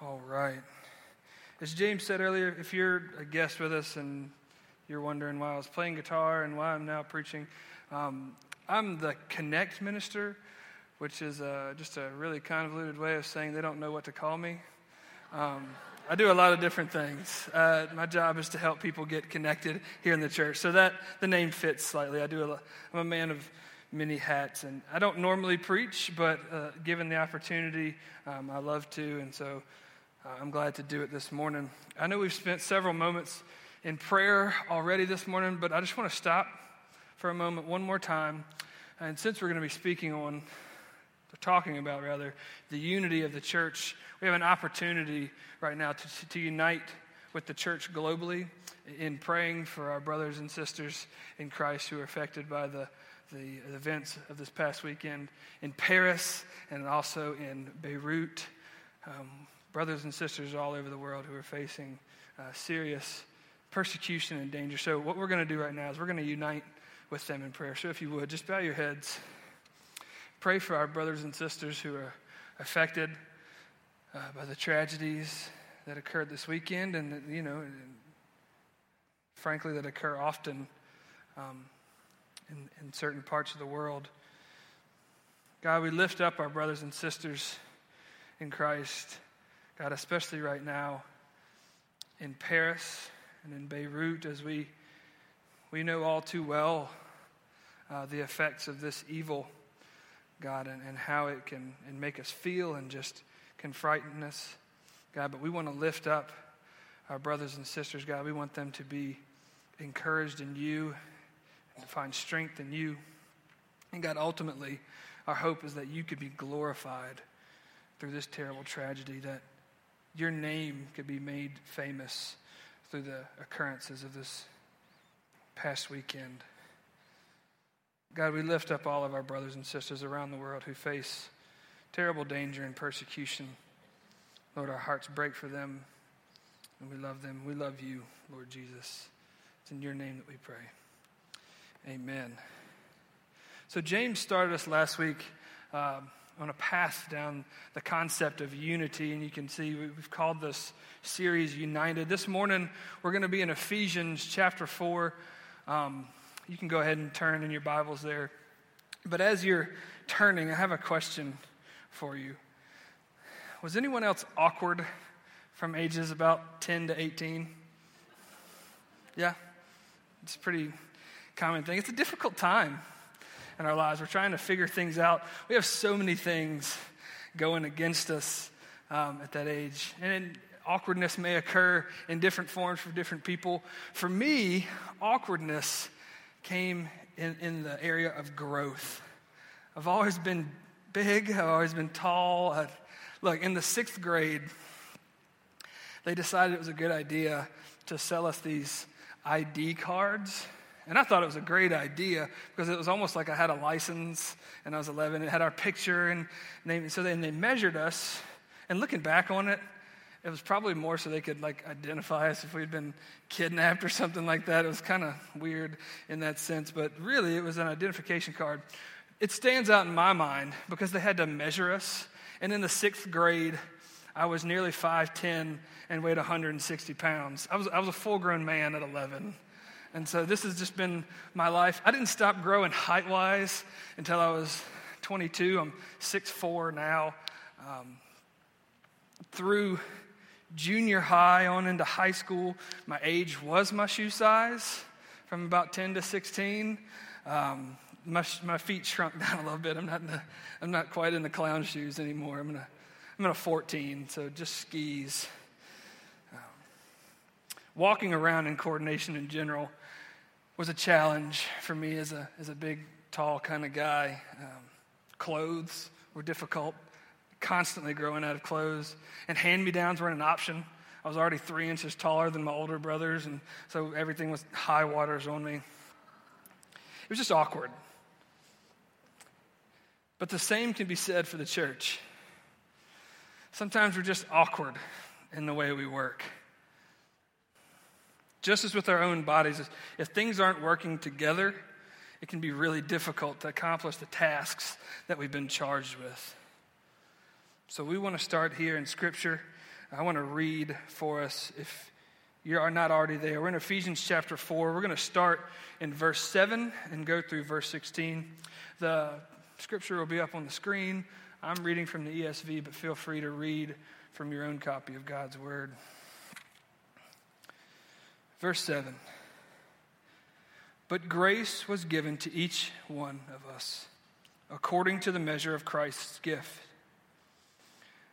All right. As James said earlier, if you're a guest with us and you're wondering why I was playing guitar and why I'm now preaching, um, I'm the Connect minister, which is uh, just a really convoluted way of saying they don't know what to call me. Um, I do a lot of different things. Uh, my job is to help people get connected here in the church, so that the name fits slightly. I do. I'm a man of many hats, and I don't normally preach, but uh, given the opportunity, um, I love to, and so uh, I'm glad to do it this morning. I know we've spent several moments in prayer already this morning, but I just want to stop for a moment one more time, and since we're going to be speaking on, talking about rather, the unity of the church we have an opportunity right now to, to unite with the church globally in praying for our brothers and sisters in Christ who are affected by the, the events of this past weekend in Paris and also in Beirut. Um, brothers and sisters all over the world who are facing uh, serious persecution and danger. So, what we're going to do right now is we're going to unite with them in prayer. So, if you would, just bow your heads. Pray for our brothers and sisters who are affected uh, by the tragedies that occurred this weekend and, you know, frankly, that occur often um, in, in certain parts of the world. God, we lift up our brothers and sisters in Christ. God, especially right now in Paris and in Beirut, as we, we know all too well uh, the effects of this evil, God, and, and how it can and make us feel and just can frighten us, God, but we want to lift up our brothers and sisters, God. We want them to be encouraged in you and to find strength in you. And God, ultimately, our hope is that you could be glorified through this terrible tragedy, that your name could be made famous through the occurrences of this past weekend. God, we lift up all of our brothers and sisters around the world who face terrible danger and persecution. Lord, our hearts break for them, and we love them. We love you, Lord Jesus. It's in your name that we pray. Amen. So, James started us last week uh, on a path down the concept of unity, and you can see we've called this series United. This morning, we're going to be in Ephesians chapter 4. Um, you can go ahead and turn in your Bibles there. But as you're turning, I have a question for you. Was anyone else awkward from ages about 10 to 18? Yeah, it's a pretty common thing. It's a difficult time in our lives. We're trying to figure things out. We have so many things going against us um, at that age. And awkwardness may occur in different forms for different people. For me, awkwardness came in, in the area of growth. I've always been big, I've always been tall. i look, in the sixth grade, they decided it was a good idea to sell us these ID cards. And I thought it was a great idea because it was almost like I had a license and I was 11. It had our picture, and they, so then they measured us. And looking back on it, it was probably more so they could like identify us if we'd been kidnapped or something like that. It was kind of weird in that sense, but really it was an identification card it stands out in my mind because they had to measure us. And in the sixth grade, I was nearly 5'10 and weighed 160 pounds. I was, I was a full grown man at 11. And so this has just been my life. I didn't stop growing height wise until I was 22. I'm 6'4 now. Um, through junior high on into high school, my age was my shoe size from about 10 to 16. Um, my, my feet shrunk down a little bit. I'm not, the, I'm not quite in the clown shoes anymore. I'm in a, I'm in a 14, so just skis. Um, walking around in coordination in general was a challenge for me as a, as a big, tall kind of guy. Um, clothes were difficult, constantly growing out of clothes. And hand me downs weren't an option. I was already three inches taller than my older brothers, and so everything was high waters on me. It was just awkward. But the same can be said for the church. Sometimes we're just awkward in the way we work. Just as with our own bodies, if things aren't working together, it can be really difficult to accomplish the tasks that we've been charged with. So we want to start here in Scripture. I want to read for us if you are not already there. We're in Ephesians chapter 4. We're going to start in verse 7 and go through verse 16. The scripture will be up on the screen. I'm reading from the ESV, but feel free to read from your own copy of God's Word. Verse 7 But grace was given to each one of us according to the measure of Christ's gift.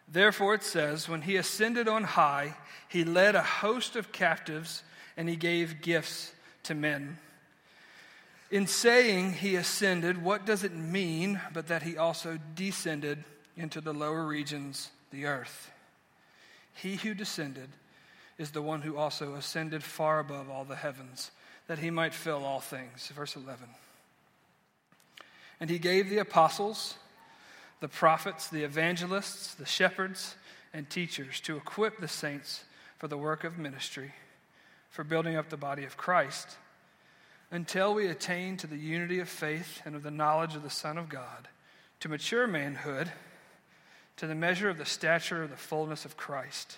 Therefore, it says, When he ascended on high, he led a host of captives and he gave gifts to men. In saying he ascended, what does it mean but that he also descended into the lower regions, the earth? He who descended is the one who also ascended far above all the heavens, that he might fill all things. Verse 11. And he gave the apostles, the prophets, the evangelists, the shepherds, and teachers to equip the saints for the work of ministry, for building up the body of Christ, until we attain to the unity of faith and of the knowledge of the Son of God, to mature manhood, to the measure of the stature of the fullness of Christ,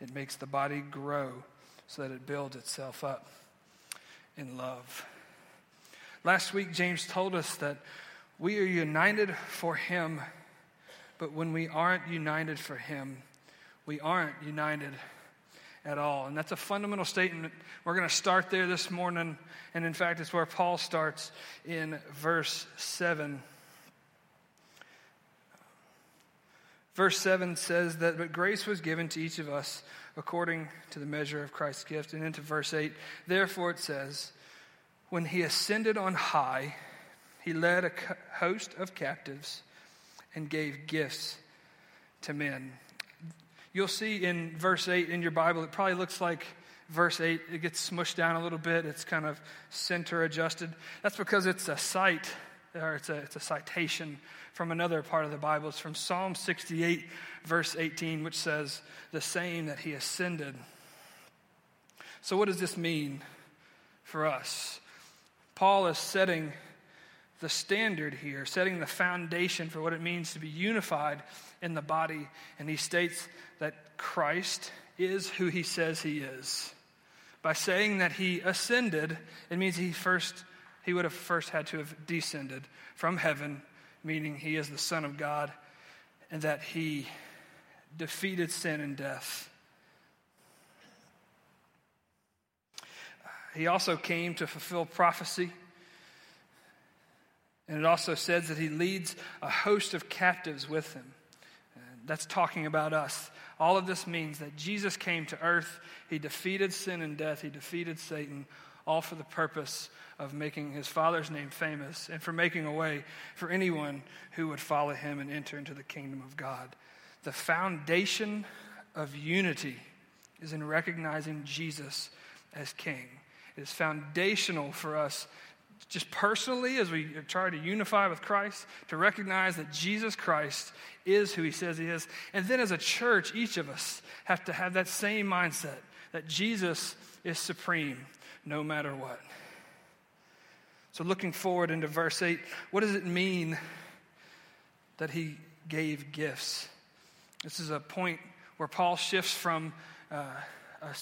it makes the body grow so that it builds itself up in love. Last week, James told us that we are united for Him, but when we aren't united for Him, we aren't united at all. And that's a fundamental statement. We're going to start there this morning. And in fact, it's where Paul starts in verse 7. Verse 7 says that, but grace was given to each of us according to the measure of Christ's gift. And into verse 8, therefore it says, when he ascended on high, he led a host of captives and gave gifts to men. You'll see in verse 8 in your Bible, it probably looks like verse 8, it gets smushed down a little bit. It's kind of center adjusted. That's because it's a cite, or it's a, it's a citation from another part of the Bible. It's from Psalm 68, verse 18, which says, The same that he ascended. So, what does this mean for us? Paul is setting the standard here, setting the foundation for what it means to be unified in the body. And he states that Christ is who he says he is. By saying that he ascended, it means he first he would have first had to have descended from heaven, meaning he is the Son of God, and that he defeated sin and death. He also came to fulfill prophecy. And it also says that he leads a host of captives with him. And that's talking about us. All of this means that Jesus came to earth, he defeated sin and death, he defeated Satan, all for the purpose of making his Father's name famous and for making a way for anyone who would follow him and enter into the kingdom of God. The foundation of unity is in recognizing Jesus as King. It is foundational for us, just personally, as we try to unify with Christ, to recognize that Jesus Christ is who he says he is. And then as a church, each of us have to have that same mindset that Jesus is supreme no matter what. So, looking forward into verse 8, what does it mean that he gave gifts? This is a point where Paul shifts from. Uh, a,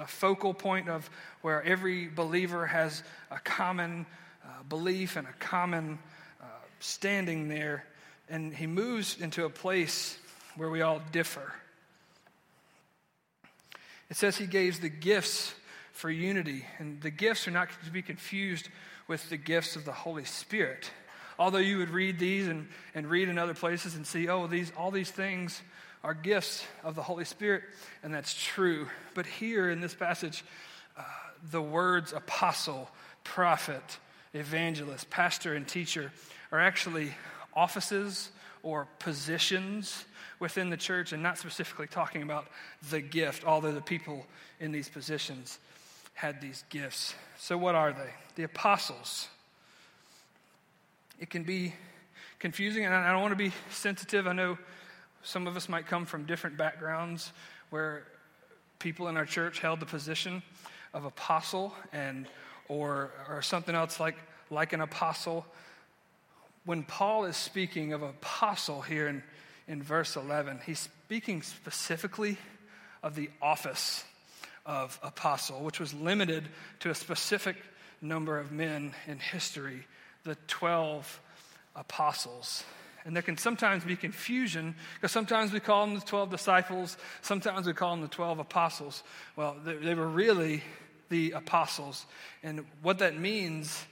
a focal point of where every believer has a common uh, belief and a common uh, standing there. And he moves into a place where we all differ. It says he gave the gifts for unity, and the gifts are not to be confused with the gifts of the Holy Spirit. Although you would read these and, and read in other places and see, oh, these, all these things are gifts of the Holy Spirit, and that's true. But here in this passage, uh, the words apostle, prophet, evangelist, pastor, and teacher are actually offices or positions within the church, and not specifically talking about the gift, although the people in these positions had these gifts. So, what are they? The apostles. It can be confusing, and I don't want to be sensitive. I know some of us might come from different backgrounds where people in our church held the position of apostle and or, or something else like, like an apostle. When Paul is speaking of apostle here in, in verse 11, he's speaking specifically of the office of apostle, which was limited to a specific number of men in history, the 12 apostles. And there can sometimes be confusion because sometimes we call them the 12 disciples, sometimes we call them the 12 apostles. Well, they, they were really the apostles. And what that means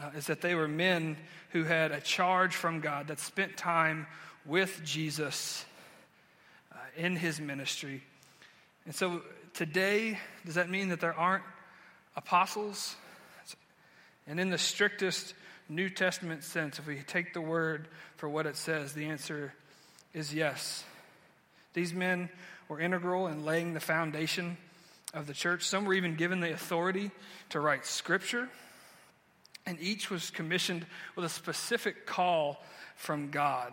uh, is that they were men who had a charge from God that spent time with Jesus uh, in his ministry. And so today, does that mean that there aren't apostles? And in the strictest New Testament sense, if we take the word for what it says, the answer is yes. These men were integral in laying the foundation of the church. Some were even given the authority to write scripture, and each was commissioned with a specific call from God.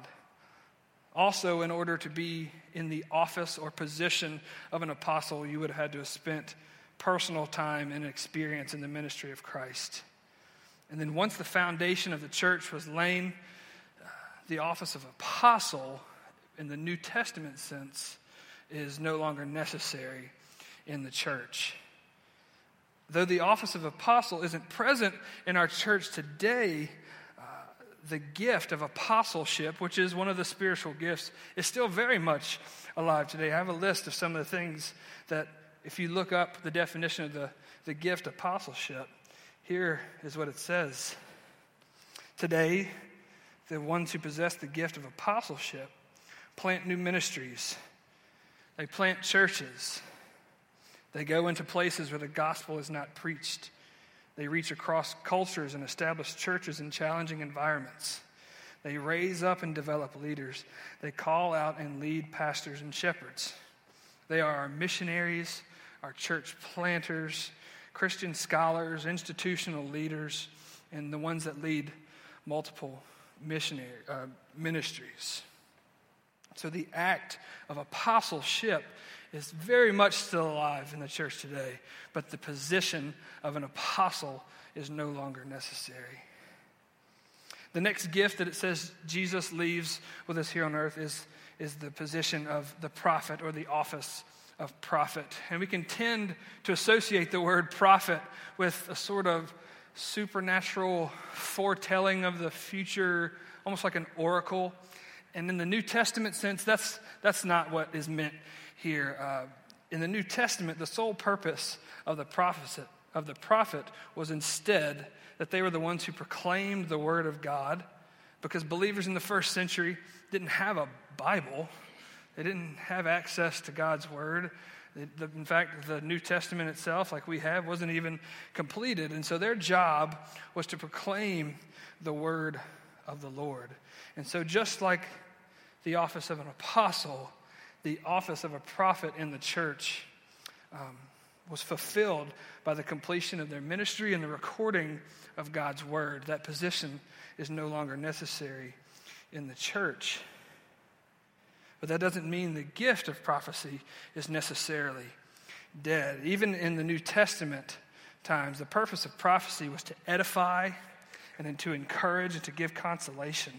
Also, in order to be in the office or position of an apostle, you would have had to have spent personal time and experience in the ministry of Christ. And then once the foundation of the church was laid, uh, the office of apostle in the New Testament sense is no longer necessary in the church. Though the office of apostle isn't present in our church today, the gift of apostleship, which is one of the spiritual gifts, is still very much alive today. I have a list of some of the things that, if you look up the definition of the, the gift apostleship, here is what it says Today, the ones who possess the gift of apostleship plant new ministries, they plant churches, they go into places where the gospel is not preached. They reach across cultures and establish churches in challenging environments. They raise up and develop leaders. They call out and lead pastors and shepherds. They are our missionaries, our church planters, Christian scholars, institutional leaders, and the ones that lead multiple missionary uh, ministries. So the act of apostleship is very much still alive in the church today, but the position of an apostle is no longer necessary. The next gift that it says Jesus leaves with us here on earth is, is the position of the prophet or the office of prophet. And we can tend to associate the word prophet with a sort of supernatural foretelling of the future, almost like an oracle. And in the New Testament sense, that's, that's not what is meant here. Uh, in the New Testament, the sole purpose of the prophet, of the prophet was instead that they were the ones who proclaimed the word of God, because believers in the first century didn't have a Bible. They didn't have access to God's word. In fact, the New Testament itself, like we have, wasn't even completed. And so their job was to proclaim the word of the Lord. And so, just like the office of an apostle, the office of a prophet in the church um, was fulfilled by the completion of their ministry and the recording of God's word. That position is no longer necessary in the church. But that doesn't mean the gift of prophecy is necessarily dead. Even in the New Testament times, the purpose of prophecy was to edify and then to encourage and to give consolation.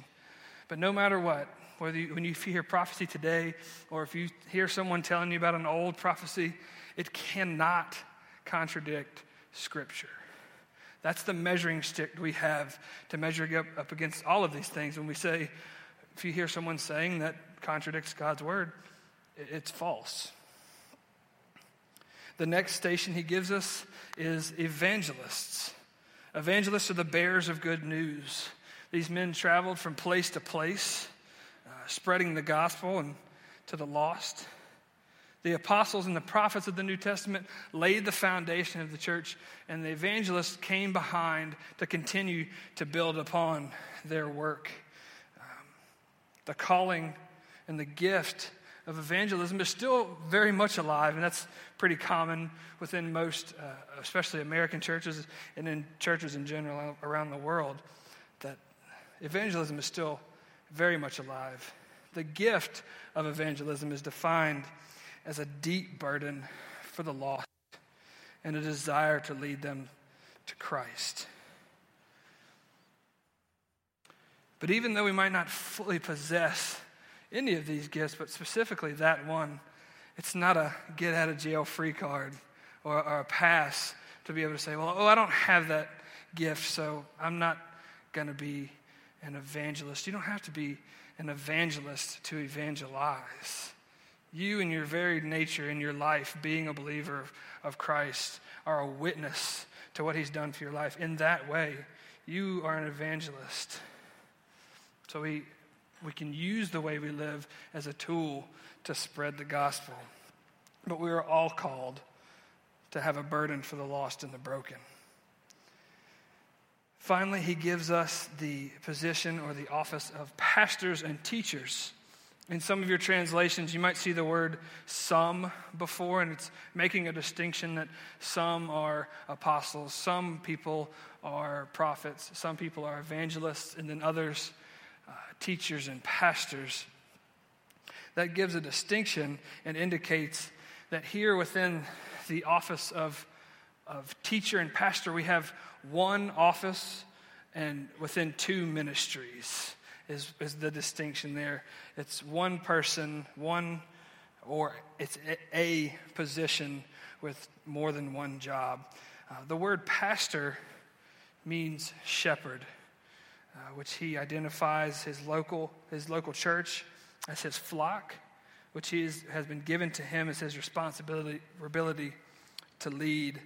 But no matter what, whether you, when you hear prophecy today or if you hear someone telling you about an old prophecy, it cannot contradict Scripture. That's the measuring stick we have to measure up, up against all of these things. When we say, if you hear someone saying that contradicts God's word, it's false. The next station he gives us is evangelists. Evangelists are the bearers of good news. These men traveled from place to place, uh, spreading the gospel and to the lost. The apostles and the prophets of the New Testament laid the foundation of the church, and the evangelists came behind to continue to build upon their work. The calling and the gift of evangelism is still very much alive, and that's pretty common within most, uh, especially American churches and in churches in general around the world, evangelism is still very much alive. The gift of evangelism is defined as a deep burden for the lost and a desire to lead them to Christ. But even though we might not fully possess any of these gifts, but specifically that one, it's not a get out of jail free card or, or a pass to be able to say, well, oh, I don't have that gift, so I'm not going to be an evangelist. You don't have to be an evangelist to evangelize. You, in your very nature, in your life, being a believer of, Christ, are a witness to what He's done for your life. In that way, you are an evangelist. So we we can use the way we live as a tool to spread the gospel. But we are all called to have a burden for the lost and the broken. Finally, he gives us the position or the office of pastors and teachers. In some of your translations, you might see the word some before, and it's making a distinction that some are apostles, some people are prophets, some people are evangelists, and then others uh, teachers and pastors. That gives a distinction and indicates that here within the office of, of teacher and pastor, we have one office and within two ministries is, is the distinction there. It's one person, one, or it's a, position with more than one job. Uh, the word pastor means shepherd uh, which he identifies his local, his local church as his flock, which he is, has been given to him as his responsibility to lead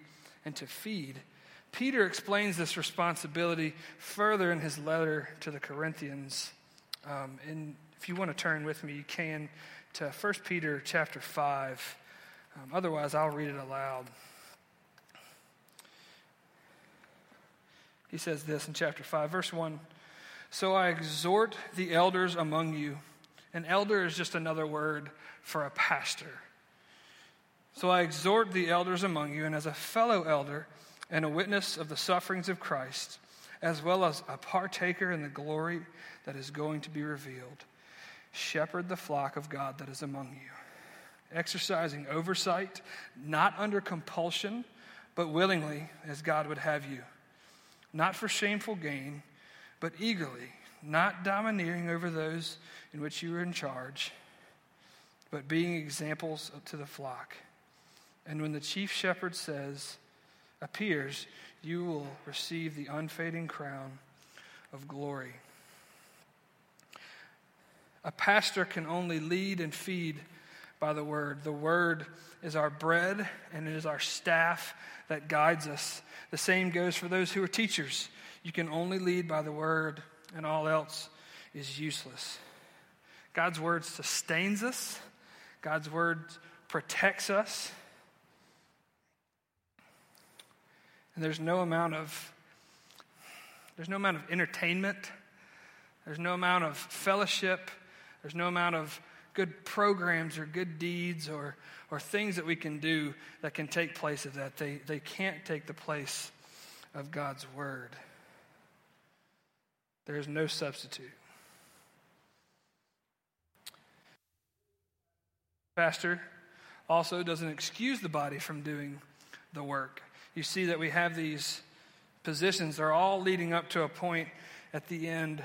and to feed. Peter explains this responsibility further in his letter to the Corinthians. Um, and if you want to turn with me, you can to 1 Peter chapter 5. Um, otherwise, I'll read it aloud. He says this in chapter 5, verse 1. So I exhort the elders among you. An elder is just another word for a pastor. So I exhort the elders among you, and as a fellow elder and a witness of the sufferings of Christ, as well as a partaker in the glory that is going to be revealed, shepherd the flock of God that is among you, exercising oversight, not under compulsion, but willingly, as God would have you, not for shameful gain but eagerly, not domineering over those in which you are in charge, but being examples to the flock. And when the chief shepherd says, appears, you will receive the unfading crown of glory. A pastor can only lead and feed by the word. The word is our bread and it is our staff that guides us. The same goes for those who are teachers. You can only lead by the word, and all else is useless. God's word sustains us, God's word protects us. And there's no amount of there's no amount of entertainment, there's no amount of fellowship, there's no amount of good programs or good deeds or, or things that we can do that can take place of that. They, they can't take the place of God's word. There is no substitute. Pastor also doesn't excuse the body from doing the work. You see that we have these positions, they're all leading up to a point at the end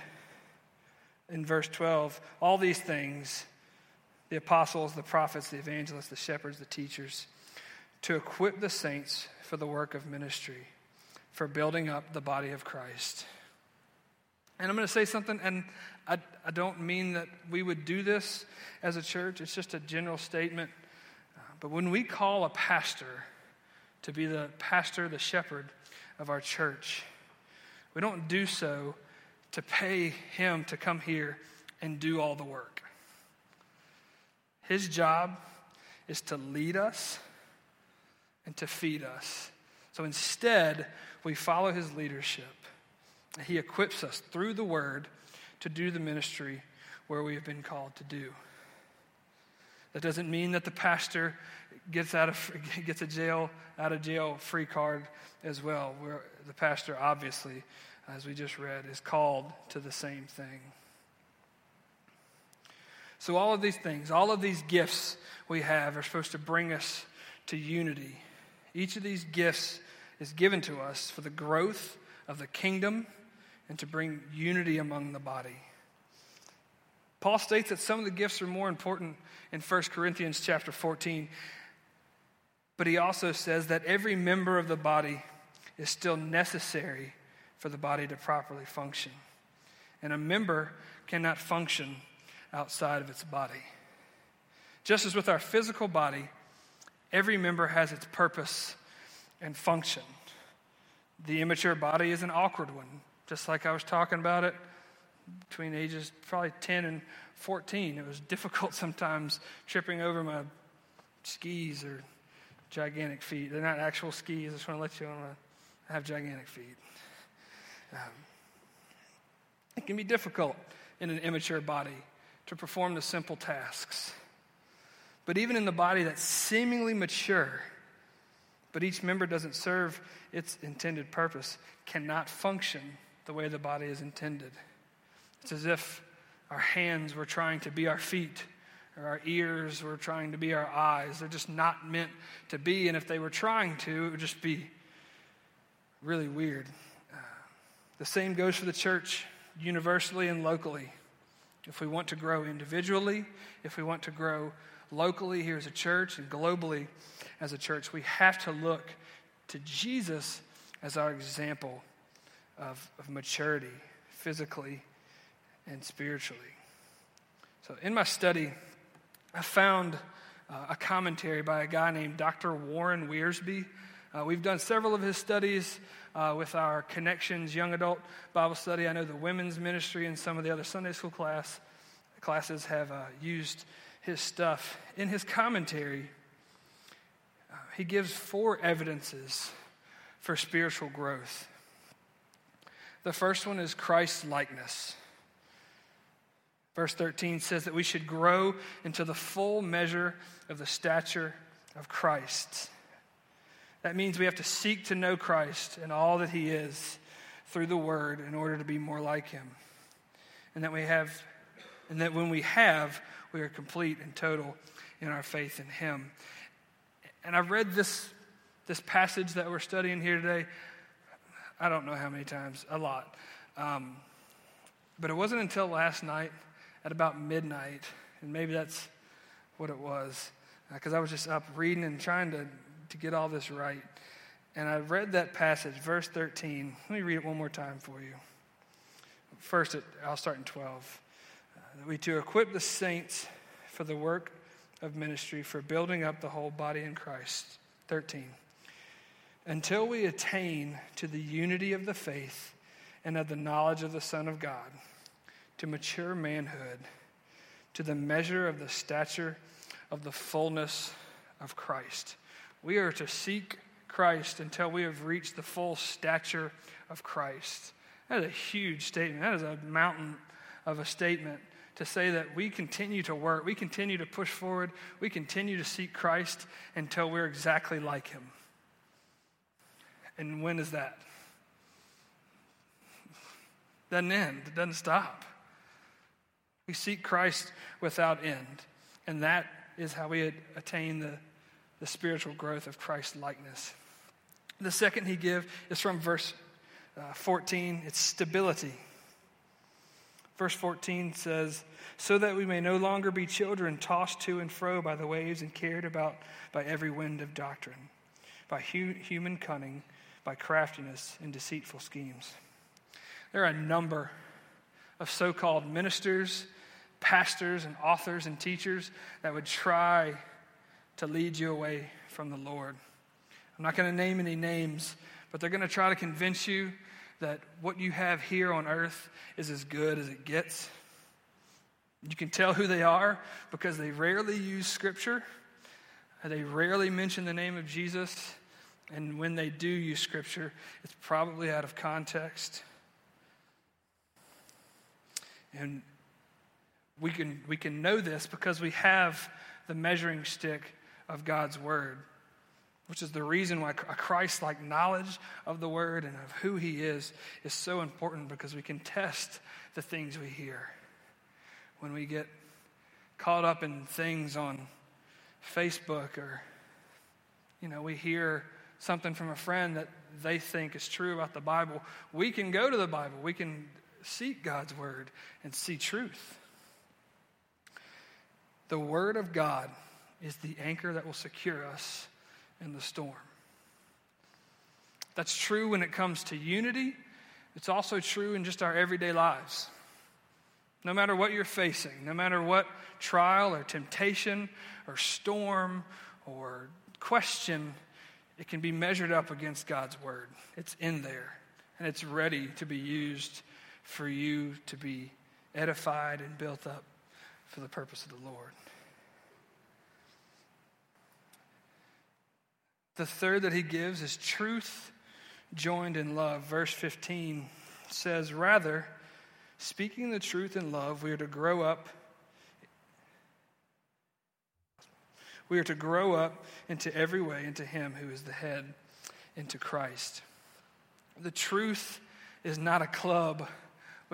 in verse 12. All these things the apostles, the prophets, the evangelists, the shepherds, the teachers to equip the saints for the work of ministry, for building up the body of Christ. And I'm going to say something, and I, I don't mean that we would do this as a church, it's just a general statement. Uh, but when we call a pastor to be the pastor, the shepherd of our church, we don't do so to pay him to come here and do all the work. His job is to lead us and to feed us. So instead, we follow his leadership he equips us through the word to do the ministry where we have been called to do. That doesn't mean that the pastor gets out of gets a jail out of jail free card as well. Where the pastor, obviously, as we just read, is called to the same thing. So all of these things, all of these gifts we have, are supposed to bring us to unity. Each of these gifts is given to us for the growth of the kingdom and to bring unity among the body. Paul states that some of the gifts are more important in 1 Corinthians chapter 14. But he also says that every member of the body is still necessary for the body to properly function. And a member cannot function outside of its body. Just as with our physical body, every member has its purpose and function. The immature body is an awkward one, just like I was talking about it between ages probably 10 and 14. It was difficult sometimes tripping over my skis or gigantic feet. They're not actual skis. I just want to let you know I have gigantic feet. Um, it can be difficult in an immature body to perform the simple tasks. But even in the body that's seemingly mature, but each member doesn't serve its intended purpose, cannot function the way the body is intended. It's as if our hands were trying to be our feet, or our ears were trying to be our eyes. They're just not meant to be, and if they were trying to, it would just be really weird. Uh, the same goes for the church, universally and locally. If we want to grow individually, if we want to grow locally here as a church and globally as a church, we have to look to Jesus as our example of, of maturity, physically and spiritually. So, in my study, I found uh, a commentary by a guy named Dr. Warren Wiersbe. Uh, we've done several of his studies uh, with our Connections Young Adult Bible Study. I know the women's ministry and some of the other Sunday school class classes have uh, used his stuff. In his commentary, uh, he gives four evidences for spiritual growth. The first one is Christ likeness. Verse 13 says that we should grow into the full measure of the stature of Christ. That means we have to seek to know Christ and all that he is through the word in order to be more like him. And that we have and that when we have, we are complete and total in our faith in him. And I've read this this passage that we're studying here today I don't know how many times, a lot. Um, but it wasn't until last night at about midnight, and maybe that's what it was, because uh, I was just up reading and trying to, to get all this right. And I read that passage, verse 13. Let me read it one more time for you. First, I'll start in 12. Uh, we to equip the saints for the work of ministry, for building up the whole body in Christ. 13. Until we attain to the unity of the faith and of the knowledge of the Son of God to mature manhood, to the measure of the stature of the fullness of Christ. We are to seek Christ until we have reached the full stature of Christ. That is a huge statement. That is a mountain of a statement to say that we continue to work, we continue to push forward, we continue to seek Christ until we're exactly like Him. And when is that? Doesn't end, it doesn't stop. We seek Christ without end. And that is how we attain the, the spiritual growth of Christ likeness. The second he gives is from verse uh, 14 it's stability. Verse 14 says, So that we may no longer be children tossed to and fro by the waves and carried about by every wind of doctrine, by hu- human cunning, by craftiness and deceitful schemes. There are a number of so called ministers, pastors, and authors and teachers that would try to lead you away from the Lord. I'm not going to name any names, but they're going to try to convince you that what you have here on earth is as good as it gets. You can tell who they are because they rarely use scripture, they rarely mention the name of Jesus, and when they do use scripture, it's probably out of context. And we can, we can know this because we have the measuring stick of God's Word, which is the reason why a Christ like knowledge of the Word and of who He is is so important because we can test the things we hear. When we get caught up in things on Facebook or, you know, we hear something from a friend that they think is true about the Bible, we can go to the Bible. We can seek God's Word and see truth. The Word of God is the anchor that will secure us in the storm. That's true when it comes to unity. It's also true in just our everyday lives. No matter what you're facing, no matter what trial or temptation or storm or question, it can be measured up against God's word. It's in there and it's ready to be used for you to be edified and built up for the purpose of the Lord. The third that he gives is truth joined in love. Verse 15 says, Rather, speaking the truth in love, we are to grow up. We are to grow up into every way into Him who is the head, into Christ. The truth is not a club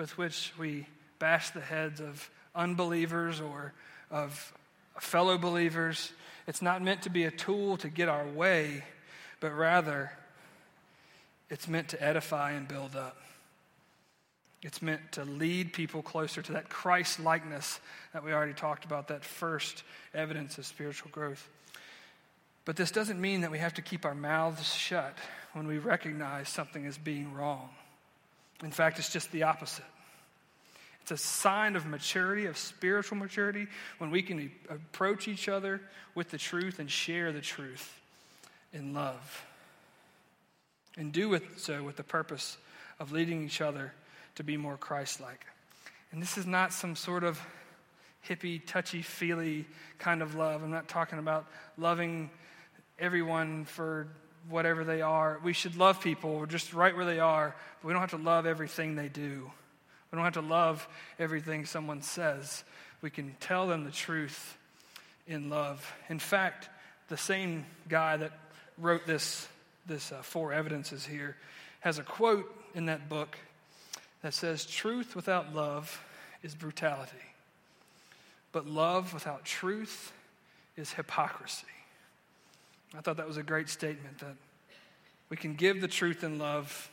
with which we bash the heads of unbelievers or of fellow believers. It's not meant to be a tool to get our way, but rather it's meant to edify and build up. It's meant to lead people closer to that Christ likeness that we already talked about, that first evidence of spiritual growth. But this doesn't mean that we have to keep our mouths shut when we recognize something as being wrong. In fact, it's just the opposite. It's a sign of maturity, of spiritual maturity, when we can approach each other with the truth and share the truth in love. And do so with the purpose of leading each other to be more Christ like. And this is not some sort of hippie, touchy feely kind of love. I'm not talking about loving everyone for whatever they are. We should love people just right where they are, but we don't have to love everything they do. We don't have to love everything someone says. We can tell them the truth in love. In fact, the same guy that wrote this, this uh, four evidences here has a quote in that book that says, Truth without love is brutality, but love without truth is hypocrisy. I thought that was a great statement that we can give the truth in love,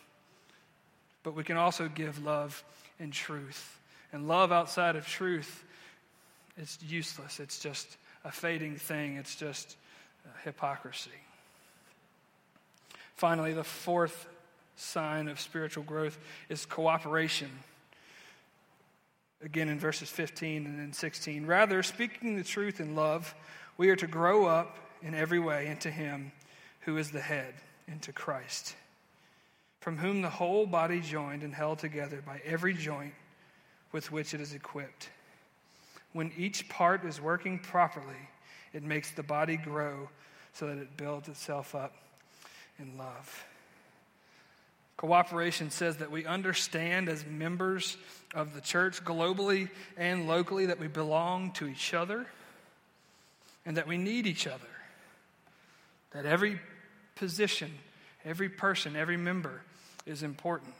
but we can also give love in truth. And love outside of truth is useless. It's just a fading thing, it's just hypocrisy. Finally, the fourth sign of spiritual growth is cooperation. Again, in verses 15 and then 16. Rather, speaking the truth in love, we are to grow up in every way into Him who is the head, into Christ, from whom the whole body joined and held together by every joint with which it is equipped. When each part is working properly, it makes the body grow so that it builds itself up in love. Cooperation says that we understand as members of the church globally and locally that we belong to each other and that we need each other. That every position, every person, every member is important.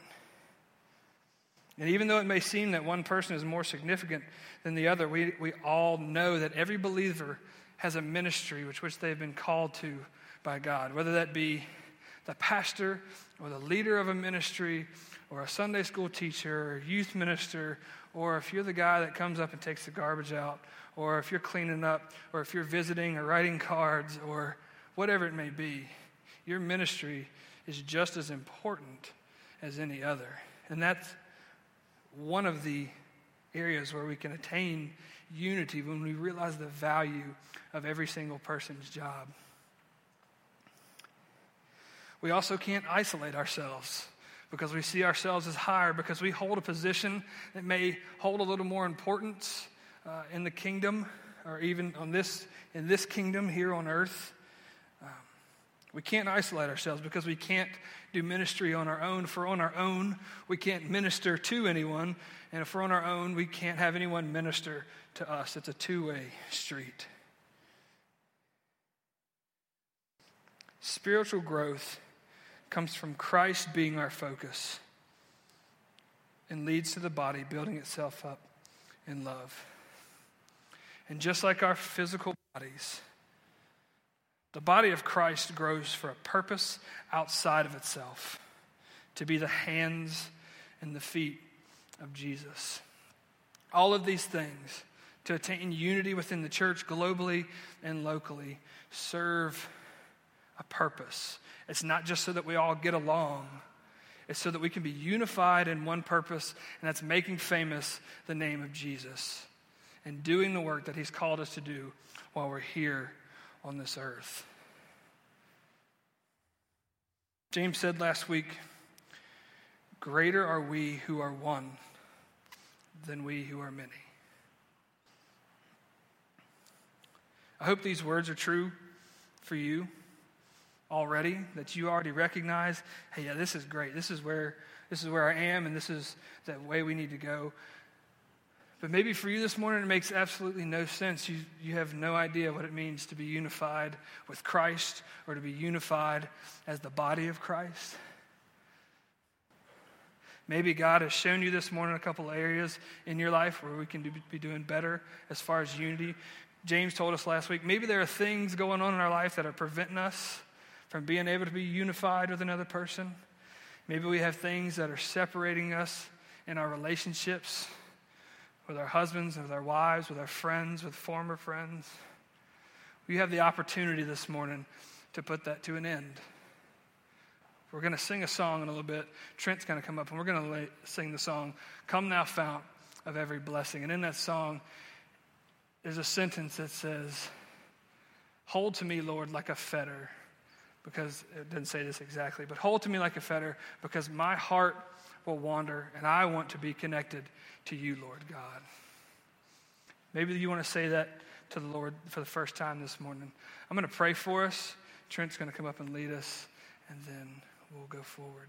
And even though it may seem that one person is more significant than the other, we, we all know that every believer has a ministry which, which they've been called to by God, whether that be the pastor or the leader of a ministry or a Sunday school teacher or youth minister, or if you're the guy that comes up and takes the garbage out, or if you're cleaning up, or if you're visiting or writing cards, or whatever it may be, your ministry is just as important as any other. And that's one of the areas where we can attain unity when we realize the value of every single person's job. We also can't isolate ourselves because we see ourselves as higher, because we hold a position that may hold a little more importance uh, in the kingdom or even on this, in this kingdom here on earth. We can't isolate ourselves because we can't do ministry on our own. We're on our own, we can't minister to anyone. And if we're on our own, we can't have anyone minister to us. It's a two way street. Spiritual growth comes from Christ being our focus and leads to the body building itself up in love. And just like our physical bodies, the body of Christ grows for a purpose outside of itself to be the hands and the feet of Jesus. All of these things to attain unity within the church globally and locally serve a purpose. It's not just so that we all get along. It's so that we can be unified in one purpose, and that's making famous the name of Jesus and doing the work that He's called us to do while we're here on this earth. James said last week, Greater are we who are one than we who are many. I hope these words are true for you already, that you already recognize, hey, yeah, this is great. This is where this is where I am, and this is the way we need to go. But maybe for you this morning, it makes absolutely no sense. You, you have no idea what it means to be unified with Christ or to be unified as the body of Christ. Maybe God has shown you this morning a couple areas in your life where we can do, be doing better as far as unity. James told us last week maybe there are things going on in our life that are preventing us from being able to be unified with another person. Maybe we have things that are separating us in our relationships with our husbands, with our wives, with our friends, with former friends. We have the opportunity this morning to put that to an end. We're going to sing a song in a little bit. Trent's going to come up and we're going to sing the song, Come Thou Fount of Every Blessing. And in that song, there's a sentence that says, Hold to me, Lord, like a fetter, because it didn't say this exactly, but hold to me like a fetter, because my heart will wander, and I want to be connected to you, Lord God. Maybe you want to say that to the Lord for the first time this morning. I'm going to pray for us. Trent's going to come up and lead us, and then we'll go forward.